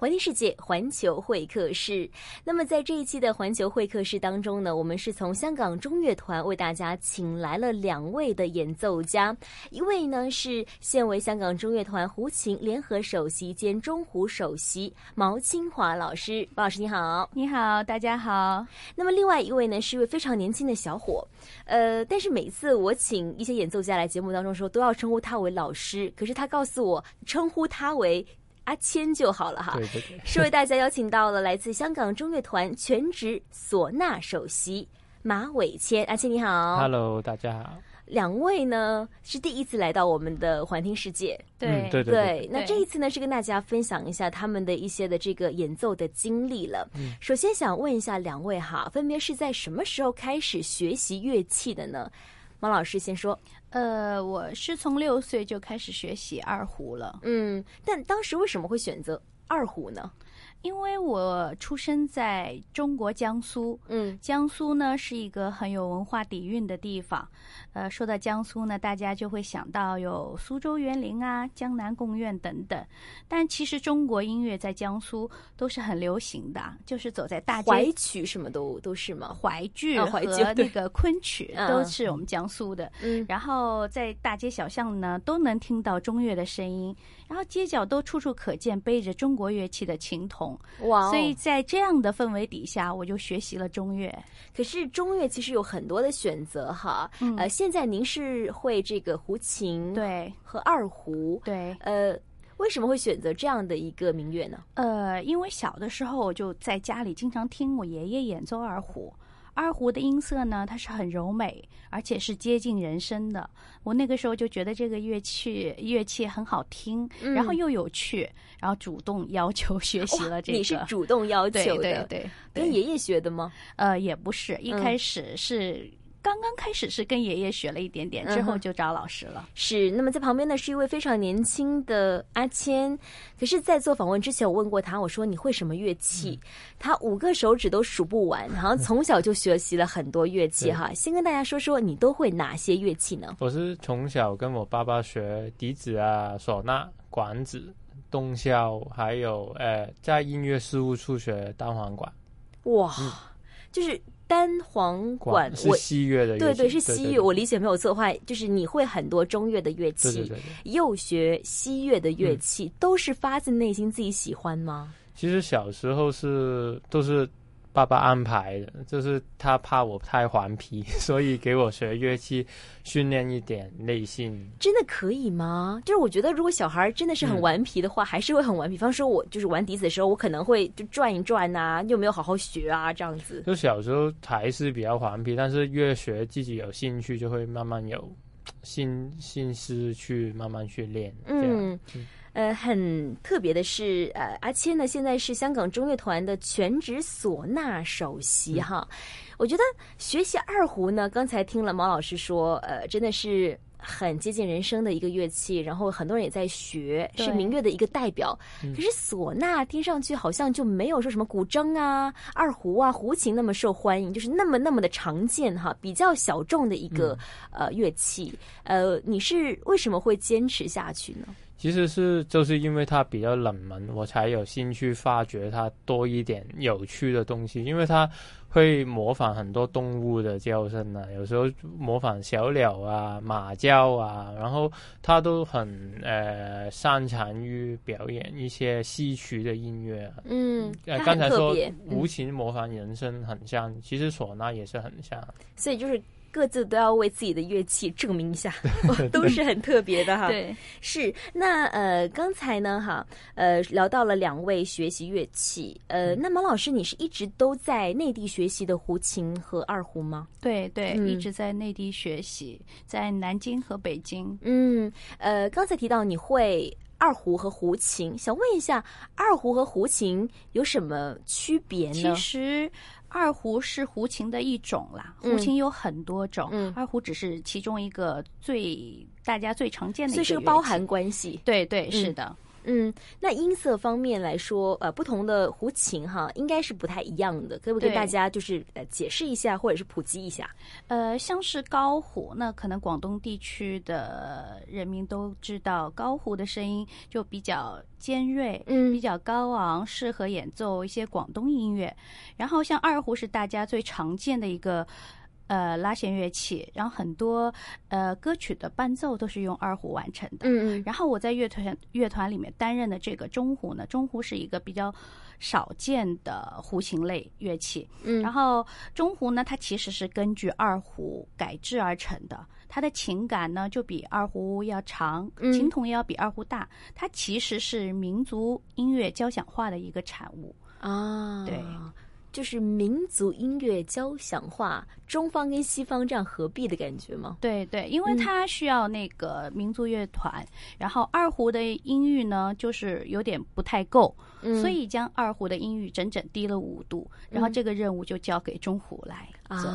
环听世界，环球会客室。那么在这一期的环球会客室当中呢，我们是从香港中乐团为大家请来了两位的演奏家，一位呢是现为香港中乐团胡琴联合首席兼中胡首席毛清华老师，毛老师你好，你好，大家好。那么另外一位呢是一位非常年轻的小伙，呃，但是每次我请一些演奏家来节目当中的时候，都要称呼他为老师，可是他告诉我称呼他为。阿谦就好了哈，对对对，是为大家邀请到了来自香港中乐团全职唢呐首席马伟谦，阿谦你好，Hello，大家好。两位呢是第一次来到我们的环听世界，对对对。那这一次呢是跟大家分享一下他们的一些的这个演奏的经历了。首先想问一下两位哈，分别是在什么时候开始学习乐器的呢？毛老师先说。呃，我是从六岁就开始学习二胡了。嗯，但当时为什么会选择二胡呢？因为我出生在中国江苏，嗯，江苏呢是一个很有文化底蕴的地方。呃，说到江苏呢，大家就会想到有苏州园林啊、江南贡院等等。但其实中国音乐在江苏都是很流行的，就是走在大街，怀曲什么都都是吗？淮剧和那个昆曲都是我们江苏的。嗯，然后在大街小巷呢，都能听到中乐的声音。然后街角都处处可见背着中国乐器的琴童，哇！所以在这样的氛围底下，我就学习了中乐。可是中乐其实有很多的选择哈，呃，现在您是会这个胡琴对和二胡对，呃，为什么会选择这样的一个民乐呢？呃，因为小的时候我就在家里经常听我爷爷演奏二胡。二胡的音色呢，它是很柔美，而且是接近人声的。我那个时候就觉得这个乐器乐器很好听，然后又有趣，然后主动要求学习了这个。你是主动要求的？对对，跟爷爷学的吗？呃，也不是，一开始是。刚刚开始是跟爷爷学了一点点，之后就找老师了。是，那么在旁边呢是一位非常年轻的阿谦。可是，在做访问之前，我问过他，我说你会什么乐器？他五个手指都数不完，好像从小就学习了很多乐器哈。先跟大家说说，你都会哪些乐器呢？我是从小跟我爸爸学笛子啊、唢呐、管子、洞箫，还有呃，在音乐事务处学单簧管。哇，就是。单簧管是西乐的乐器，对对是西乐。我理解没有错的话，就是你会很多中乐的乐器，又学西乐的乐器，都是发自内心自己喜欢吗？其实小时候是都是。爸爸安排的，就是他怕我太顽皮，所以给我学乐器，训练一点内心。真的可以吗？就是我觉得，如果小孩真的是很顽皮的话，还是会很顽皮。比方说，我就是玩笛子的时候，我可能会就转一转呐，又没有好好学啊，这样子。就小时候还是比较顽皮，但是越学自己有兴趣，就会慢慢有 心心思去慢慢去练。嗯。呃，很特别的是，呃，阿谦呢，现在是香港中乐团的全职唢呐首席哈。我觉得学习二胡呢，刚才听了毛老师说，呃，真的是很接近人生的一个乐器，然后很多人也在学，是民乐的一个代表。可是唢呐听上去好像就没有说什么古筝啊、二胡啊、胡琴那么受欢迎，就是那么那么的常见哈，比较小众的一个呃乐器。呃，你是为什么会坚持下去呢？其实是就是因为它比较冷门，我才有兴趣发掘它多一点有趣的东西。因为它会模仿很多动物的叫声呢，有时候模仿小鸟啊、马叫啊，然后它都很呃擅长于表演一些戏曲的音乐。嗯，刚才说无情模仿人声很像，其实唢呐也是很像。所以就是。各自都要为自己的乐器证明一下，都是很特别的哈。对，是那呃，刚才呢哈，呃，聊到了两位学习乐器，呃，那毛老师，你是一直都在内地学习的胡琴和二胡吗？对对，一直在内地学习，在南京和北京。嗯，呃，刚才提到你会二胡和胡琴，想问一下，二胡和胡琴有什么区别呢？其实。二胡是胡琴的一种啦，胡琴有很多种，二胡只是其中一个最大家最常见的，所以是个包含关系。对对，是的。嗯，那音色方面来说，呃，不同的胡琴哈，应该是不太一样的，可不可以对大家就是呃解释一下，或者是普及一下？呃，像是高胡，那可能广东地区的人民都知道，高胡的声音就比较尖锐，嗯比较高昂，适合演奏一些广东音乐。然后像二胡是大家最常见的一个。呃，拉弦乐器，然后很多呃歌曲的伴奏都是用二胡完成的。嗯嗯然后我在乐团乐团里面担任的这个中胡呢，中胡是一个比较少见的胡琴类乐器。嗯，然后中胡呢，它其实是根据二胡改制而成的，它的琴感呢就比二胡要长，嗯琴筒也要比二胡大。它其实是民族音乐交响化的一个产物。啊，对。就是民族音乐交响化，中方跟西方这样合璧的感觉吗？对对，因为嗯它需要那个民族乐团，然后二胡的音域呢就是有点不太够，嗯所以将二胡的音域整整低了五度，然后嗯这个任务就交给中胡来做。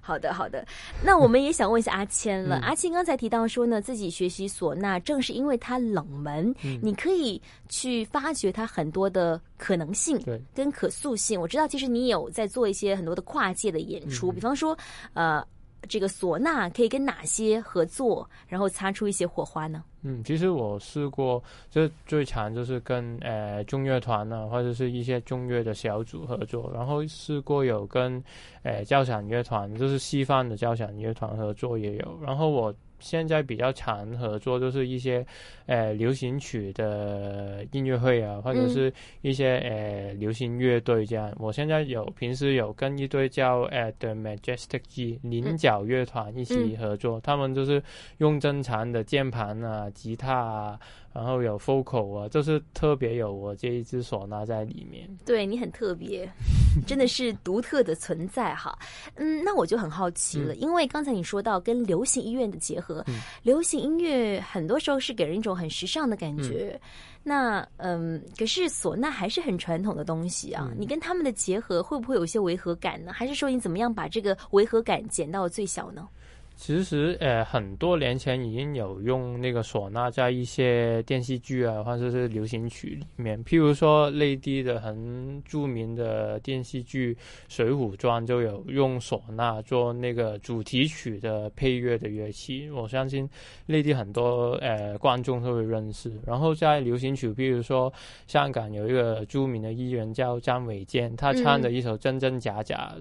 好的，好的。那我们 也想问一下阿谦了。嗯阿谦刚才提到说呢，自己学习唢呐，正是因为它冷门，嗯你可以去发掘它很多的可能性对，跟可塑性。我知道，其实你有在做一些很多的跨界的演出，嗯比方说，呃，这个唢呐可以跟哪些合作，然后擦出一些火花呢？嗯，其实我试过，就最常就是跟呃中乐团呢，或者是一些中乐的小组合作，然后试过有跟呃交响乐团，就是西方的交响乐团合作也有，然后我。现在比较常合作就是一些，呃，流行曲的音乐会啊，或者是一些呃流行乐队这样。我现在有平时有跟一队叫呃 The Majestic G 菱角乐团一起合作，他们就是用正常的键盘啊、吉他啊，然后有 focal 啊，就是特别有我这一只唢呐在里面。对你很特别，真的是独特的存在哈。嗯，那我就很好奇了，因为刚才你说到跟流行音乐的结合，嗯流行音乐很多时候是给人一种很时尚的感觉。那嗯，可是唢呐还是很传统的东西啊，嗯你跟他们的结合会不会有一些违和感呢？还是说你怎么样把这个违和感减到最小呢？其实，呃，很多年前已经有用那个唢呐在一些电视剧啊，或者是流行曲里面，譬如说内地的很著名的电视剧《水浒传》就有用唢呐做那个主题曲的配乐的乐器，我相信内地很多呃观众都会认识。然后在流行曲，譬如说香港有一个著名的艺人叫张伟健，他唱的一首《真真假假》，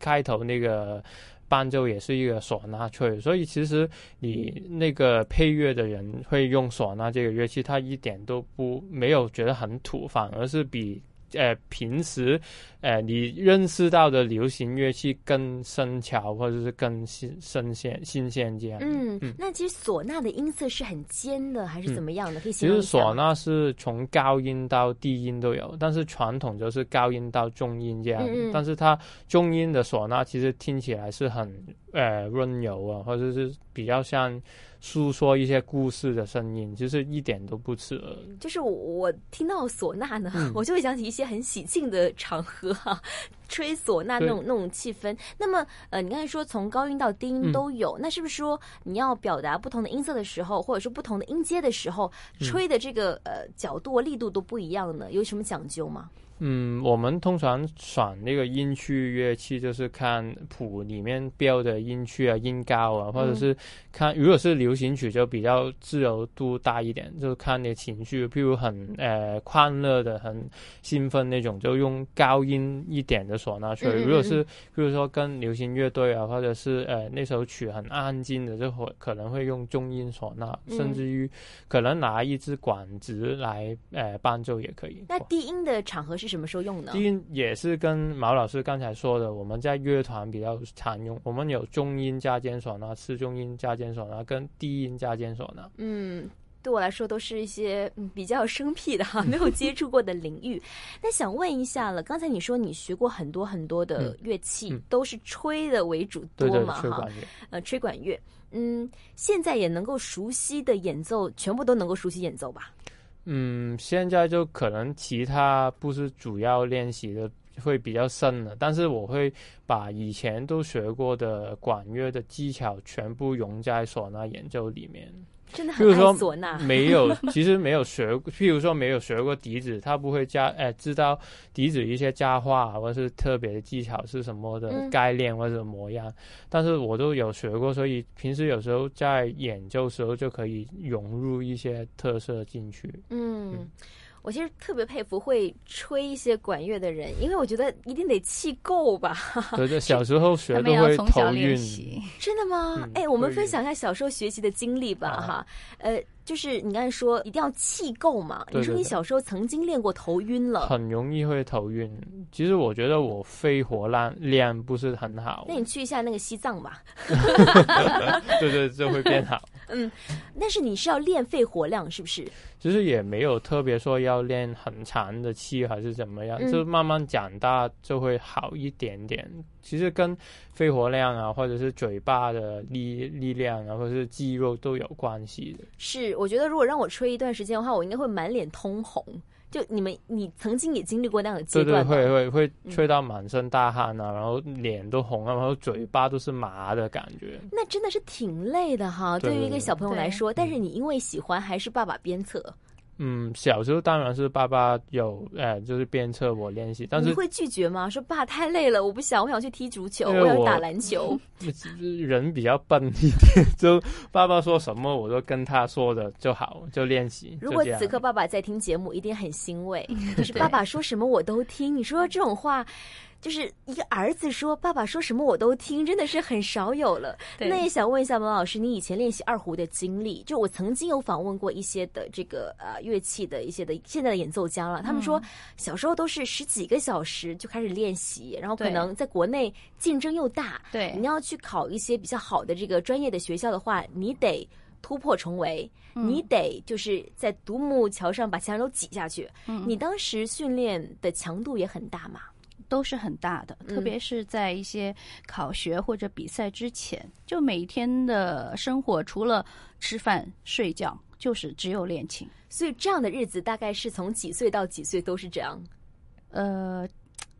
开头那个。伴奏也是一个唢呐吹，所以其实你那个配乐的人会用唢呐这个乐器，他一点都不没有觉得很土，反而是比呃平时呃你认识到的流行乐器更深巧，或者是更新新鲜新鲜这样。嗯，嗯那其实唢呐的音色是很尖的，还是怎么样的？可以其实唢呐是从高音到低音都有，但是传统就是高音到中音这样。嗯嗯但是它中音的唢呐其实听起来是很呃温柔啊，或者是比较像诉说一些故事的声音，就是一点都不刺耳。就是我我听到唢呐呢，嗯 我就会想起一些很喜庆的场合哈、吹唢呐那种那种气氛。那么呃，你刚才说从高音到低音嗯都有，那是不是说你要表达不同的音色的时候，或者说不同的音阶的时候，嗯吹的这个呃角度、力度都不一样呢？有什么讲究吗？嗯，我们通常选那个音区乐器，就是看谱里面标的音区啊、音高啊，或者是看，如果是流行曲就比较自由度大一点，就看你的情绪，譬如很呃欢乐的、很兴奋那种，就用高音一点的唢呐吹；如果是比如说跟流行乐队啊，或者是呃那首曲很安静的，就会可能会用中音唢呐，嗯。甚至于可能拿一支管子来呃伴奏也可以。那低音的场合是什么时候用呢？低音也是跟毛老师刚才说的，我们在乐团比较常用。我们有中音加尖唢呐、次中音加尖唢呐跟低音加尖唢呐。嗯，对我来说都是一些嗯比较生僻的哈，没有接触过的领域。那想问一下了，刚才你说你学过很多很多的乐器，嗯都是吹的为主多对对，嘛哈？吹管乐。呃，吹管乐。嗯，现在也能够熟悉的演奏，全部都能够熟悉演奏吧？嗯，现在就可能其他不是主要练习的会比较深了，但是我会把以前都学过的管乐的技巧全部融在唢呐演奏里面。真的很爱比如说唢呐。没有，其实没有学，譬如说没有学过笛子，他不会加，哎，知道笛子一些加话或者是特别的技巧是什么的嗯概念或者模样，但是我都有学过，所以平时有时候在演奏时候就可以融入一些特色进去。嗯嗯，我其实特别佩服会吹一些管乐的人，因为我觉得一定得气够吧？对对，小时候学都会从小头晕。练习。真的吗？嗯哎、我们分享一下小时候学习的经历吧，哈。呃，就是你刚才说一定要气够嘛，对对对你说你小时候曾经练过头晕了，很容易会头晕。其实我觉得我肺活量量不是很好那，你去一下那个西藏吧。对对，就会变好。但是你是要练肺活量，是不是？其实也没有特别说要练很长的气还是怎么样，嗯就慢慢长大就会好一点点。其实跟肺活量啊，或者是嘴巴的力力量啊，或者是肌肉都有关系的。是，我觉得如果让我吹一段时间的话，我应该会满脸通红。就你们，你曾经也经历过那样的阶对对，段？会会会嗯吹到满身大汗啊，然后脸都红了，然后嘴巴都是麻的感觉。那真的是挺累的哈，对对对对于一个小朋友来对说。但是你因为喜欢，还是爸爸鞭策，嗯，小时候当然是爸爸有呃，就是鞭策我练习，但是你会拒绝吗？说爸太累了，我不想，我想去踢足球，我我要打篮球。人比较笨一点，就爸爸说什么我都跟他说的就好，就练习。如果此刻爸爸在听节目，一定很欣慰，就是爸爸说什么我都听。你说这种话，就是一个儿子说爸爸说什么我都听，真的是很少有了。那也想问一下王老师，你以前练习二胡的经历？就我曾经有访问过一些的这个呃乐器的一些的现在的演奏家了，他们说小时候都是十几个小时就开始练习，然后可能在国内竞争又大，对你要去考一些比较好的这个专业的学校的话，你得突破重围，嗯你得就是在独木桥上把其他人都挤下去。嗯你当时训练的强度也很大嘛？都是很大的，嗯特别是在一些考学或者比赛之前，就每天的生活除了吃饭睡觉，就是只有练琴。所以这样的日子大概是从几岁到几岁都是这样。呃，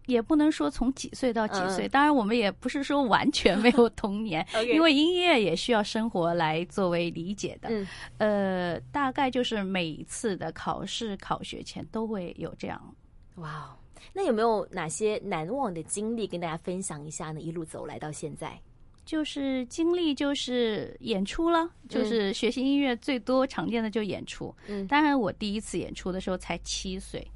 也不能说从几岁到几岁，嗯当然我们也不是说完全没有童年，因为音乐也需要生活来作为理解的。嗯呃，大概就是每一次的考试考学前都会有这样。哇哦，那有没有哪些难忘的经历跟大家分享一下呢？一路走来到现在，就是经历，就是演出了，就是学习音乐最多常见的就演出。嗯当然我第一次演出的时候才七岁，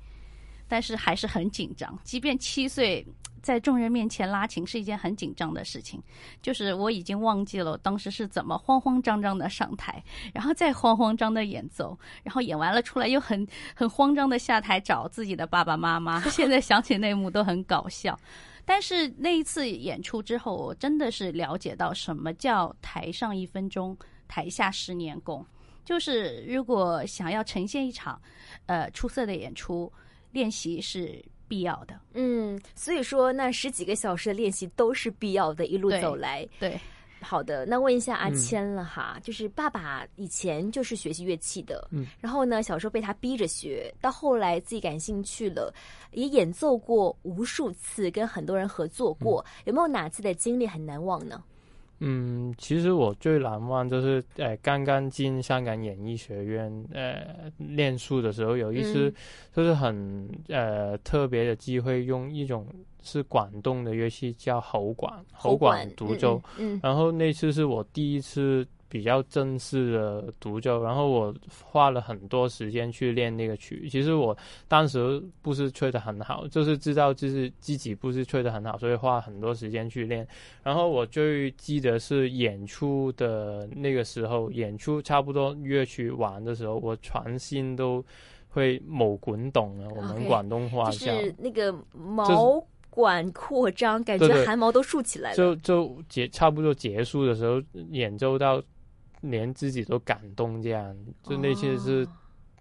但是还是很紧张。即便七岁，在众人面前拉琴是一件很紧张的事情。就是我已经忘记了我当时是怎么慌慌张张的上台，然后再慌慌张的演奏，然后演完了出来又很很慌张的下台找自己的爸爸妈妈。现在想起那幕都很搞笑。但是那一次演出之后，我真的是了解到什么叫台上一分钟，台下十年功。就是如果想要呈现一场，呃，出色的演出，练习是必要的。嗯，所以说那十几个小时的练习都是必要的，一路走来。对，好的，那问一下阿嗯谦了哈，就是爸爸以前就是学习乐器的，嗯，然后呢，小时候被他逼着学，到后来自己感兴趣了，也演奏过无数次，跟很多人合作过，有没有哪次的经历很难忘呢？嗯，其实我最难忘就是，呃，刚刚进香港演艺学院，呃，念书的时候，有一次嗯就是很呃特别的机会，用一种是广东的乐器叫喉管，喉管独奏。嗯，嗯然后那次是我第一次比较正式的独奏，然后我花了很多时间去练那个曲。其实我当时不是吹得很好，就是知道就是自己不是吹得很好，所以花很多时间去练。然后我最记得是演出的那个时候，演出差不多乐曲完的时候，我全心都会毛滚动了，我们广东话就叫。是那个毛管扩张，感觉汗毛都竖起来了。就就结差不多结束的时候，演奏到连自己都感动，这样就那些是哦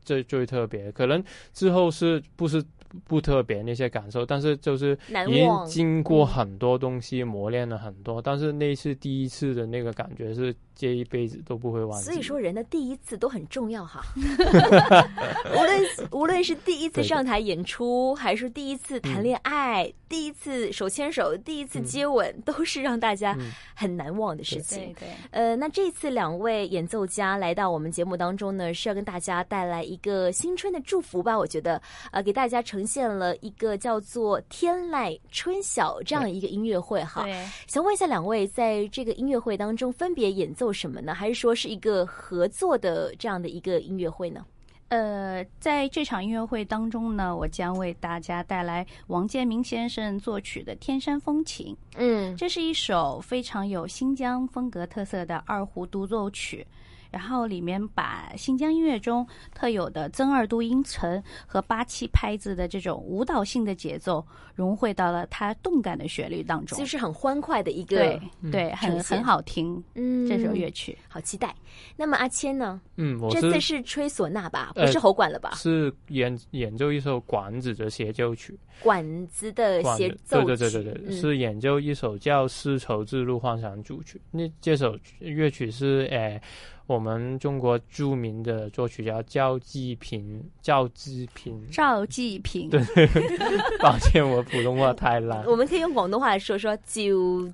最、最特别。可能之后是不是不特别那些感受，但是就是已经。经过嗯很多东西磨练了很多，但是那次第一次的那个感觉是这一辈子都不会忘记。所以说，人的第一次都很重要哈。无论无论是第一次上台演出，还是第一次谈恋爱，第一次手牵手，第一次接吻，都是让大家很难忘的事情。对对。呃，那这次两位演奏家来到我们节目当中呢，是要跟大家带来一个新春的祝福吧？我觉得，呃，给大家呈现了一个叫做“天籁春晓”这样一个音乐会哈。对。想问一下两位，在这个音乐会当中分别演奏什么呢？还是说是一个合作的这样的一个音乐会呢？呃，在这场音乐会当中呢，我将为大家带来王建民先生作曲的《天山风情》。嗯，这是一首非常有新疆风格特色的二胡独奏曲。然后里面把新疆音乐中特有的增二度音程和八七拍子的这种舞蹈性的节奏融汇到了它动感的旋律当中，就是很欢快的一个对对，很很好听。嗯，这首乐曲好期待。那么阿谦呢？嗯，这次是吹唢呐吧？不是喉管了吧？是演演奏一首管子的协奏曲。管子的协奏曲，对对对对对，是演奏一首叫《丝绸之路幻想组曲》。那这首乐曲是诶。我们中国著名的作曲家赵季平，赵季平，赵季平，对，抱歉，我普通话太烂。我们可以用广东话来说说赵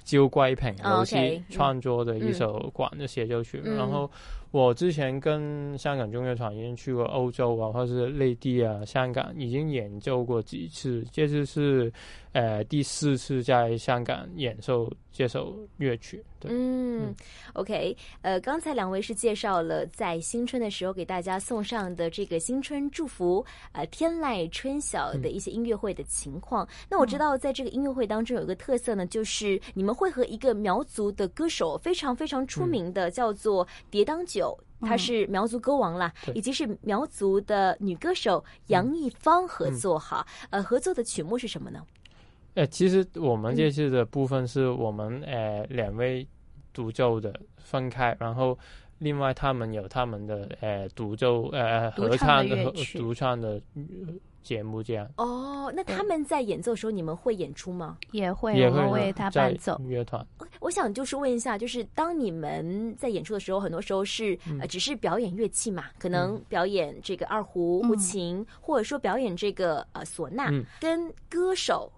赵桂平老师创作的一首管的协奏曲。然后我之前跟香港中乐团已经去过欧洲啊，或是内地啊，香港已经演奏过几次，这次是呃第四次在香港演奏这首乐曲。对嗯，OK，呃，刚才两位是介绍了在新春的时候给大家送上的这个新春祝福，呃，天籁春晓的一些音乐会的情况。那我知道在这个音乐会当中有一个特色呢，就是你们会和一个苗族的歌手非常非常出名的，叫做蝶当九，他是苗族歌王啦，以及是苗族的女歌手杨一芳合作哈。呃，合作的曲目是什么呢？呃，其实我们这次的部分是我们呃两位。独奏的分开，然后另外他们有他们的呃独奏呃合唱的独唱的节目这样。哦，那他们在演奏的时候，你们会演出吗？也会，也会为他伴奏。乐团。我想就是问一下，就是当你们在演出的时候，很多时候是呃只是表演乐器嘛？可能表演这个二胡、胡琴，或者说表演这个呃唢呐，跟歌手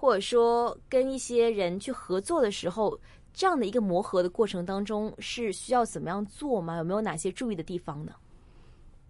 或者说跟一些人去合作的时候。这样的一个磨合的过程当中，是需要怎么样做吗？有没有哪些注意的地方呢？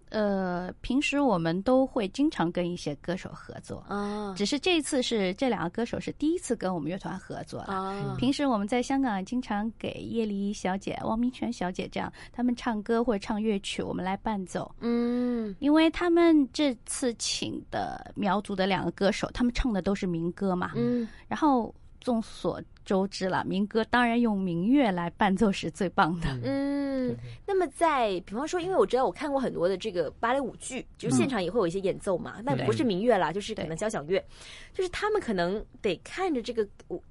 呃，平时我们都会经常跟一些歌手合作啊，只是这一次是这两个歌手是第一次跟我们乐团合作啊。平时我们在香港经常给叶丽小姐、汪明荃小姐这样他们唱歌或者唱乐曲，我们来伴奏。嗯，因为他们这次请的苗族的两个歌手，他们唱的都是民歌嘛。嗯，然后众所周知了，民歌当然用民乐来伴奏是最棒的。嗯，那么在比方说，因为我知道我看过很多的这个芭蕾舞剧，就是现场也会有一些演奏嘛，那不是民乐啦，就是可能交响乐，就是他们可能得看着这个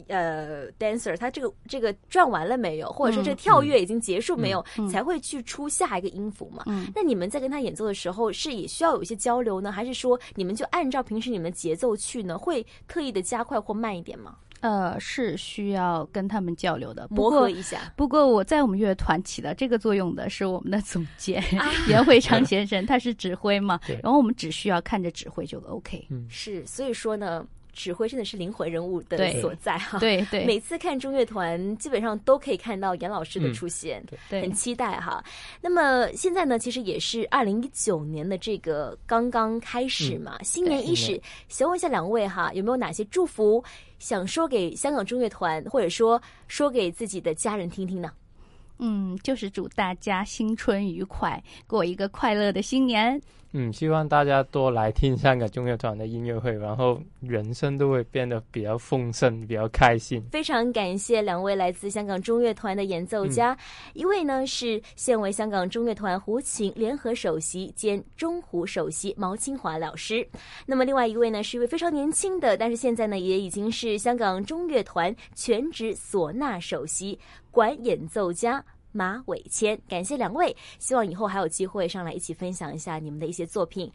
呃 dancer，他这个这个转完了没有，或者说这个跳跃已经结束没有，才会去出下一个音符嘛。那你们在跟他演奏的时候，是也需要有一些交流呢，还是说你们就按照平时你们的节奏去呢？会特意的加快或慢一点吗？呃，是需要跟他们交流的，磨合一下。不过我在我们乐团起到这个作用的是我们的总监 袁慧 昌先生，他是指挥嘛，然后我们只需要看着指挥就 OK。嗯，是，所以说呢。指挥真的是灵魂人物的所在哈，对对，每次看中乐团基本上都可以看到严老师的出现，对，很期待哈。那么现在呢，其实也是二零一九年的这个刚刚开始嘛，新年伊始，想问一下两位哈，有没有哪些祝福想说给香港中乐团，或者说说给自己的家人听听呢？嗯，就是祝大家新春愉快，过一个快乐的新年。嗯，希望大家多来听香港中乐团的音乐会，然后人生都会变得比较丰盛，比较开心。非常感谢两位来自香港中乐团的演奏家，一位呢是现为香港中乐团胡琴联合首席兼中胡首席毛清华老师，那么另外一位呢是一位非常年轻的，但是现在呢也已经是香港中乐团全职唢呐首席管演奏家。马伟谦，感谢两位，希望以后还有机会上来一起分享一下你们的一些作品。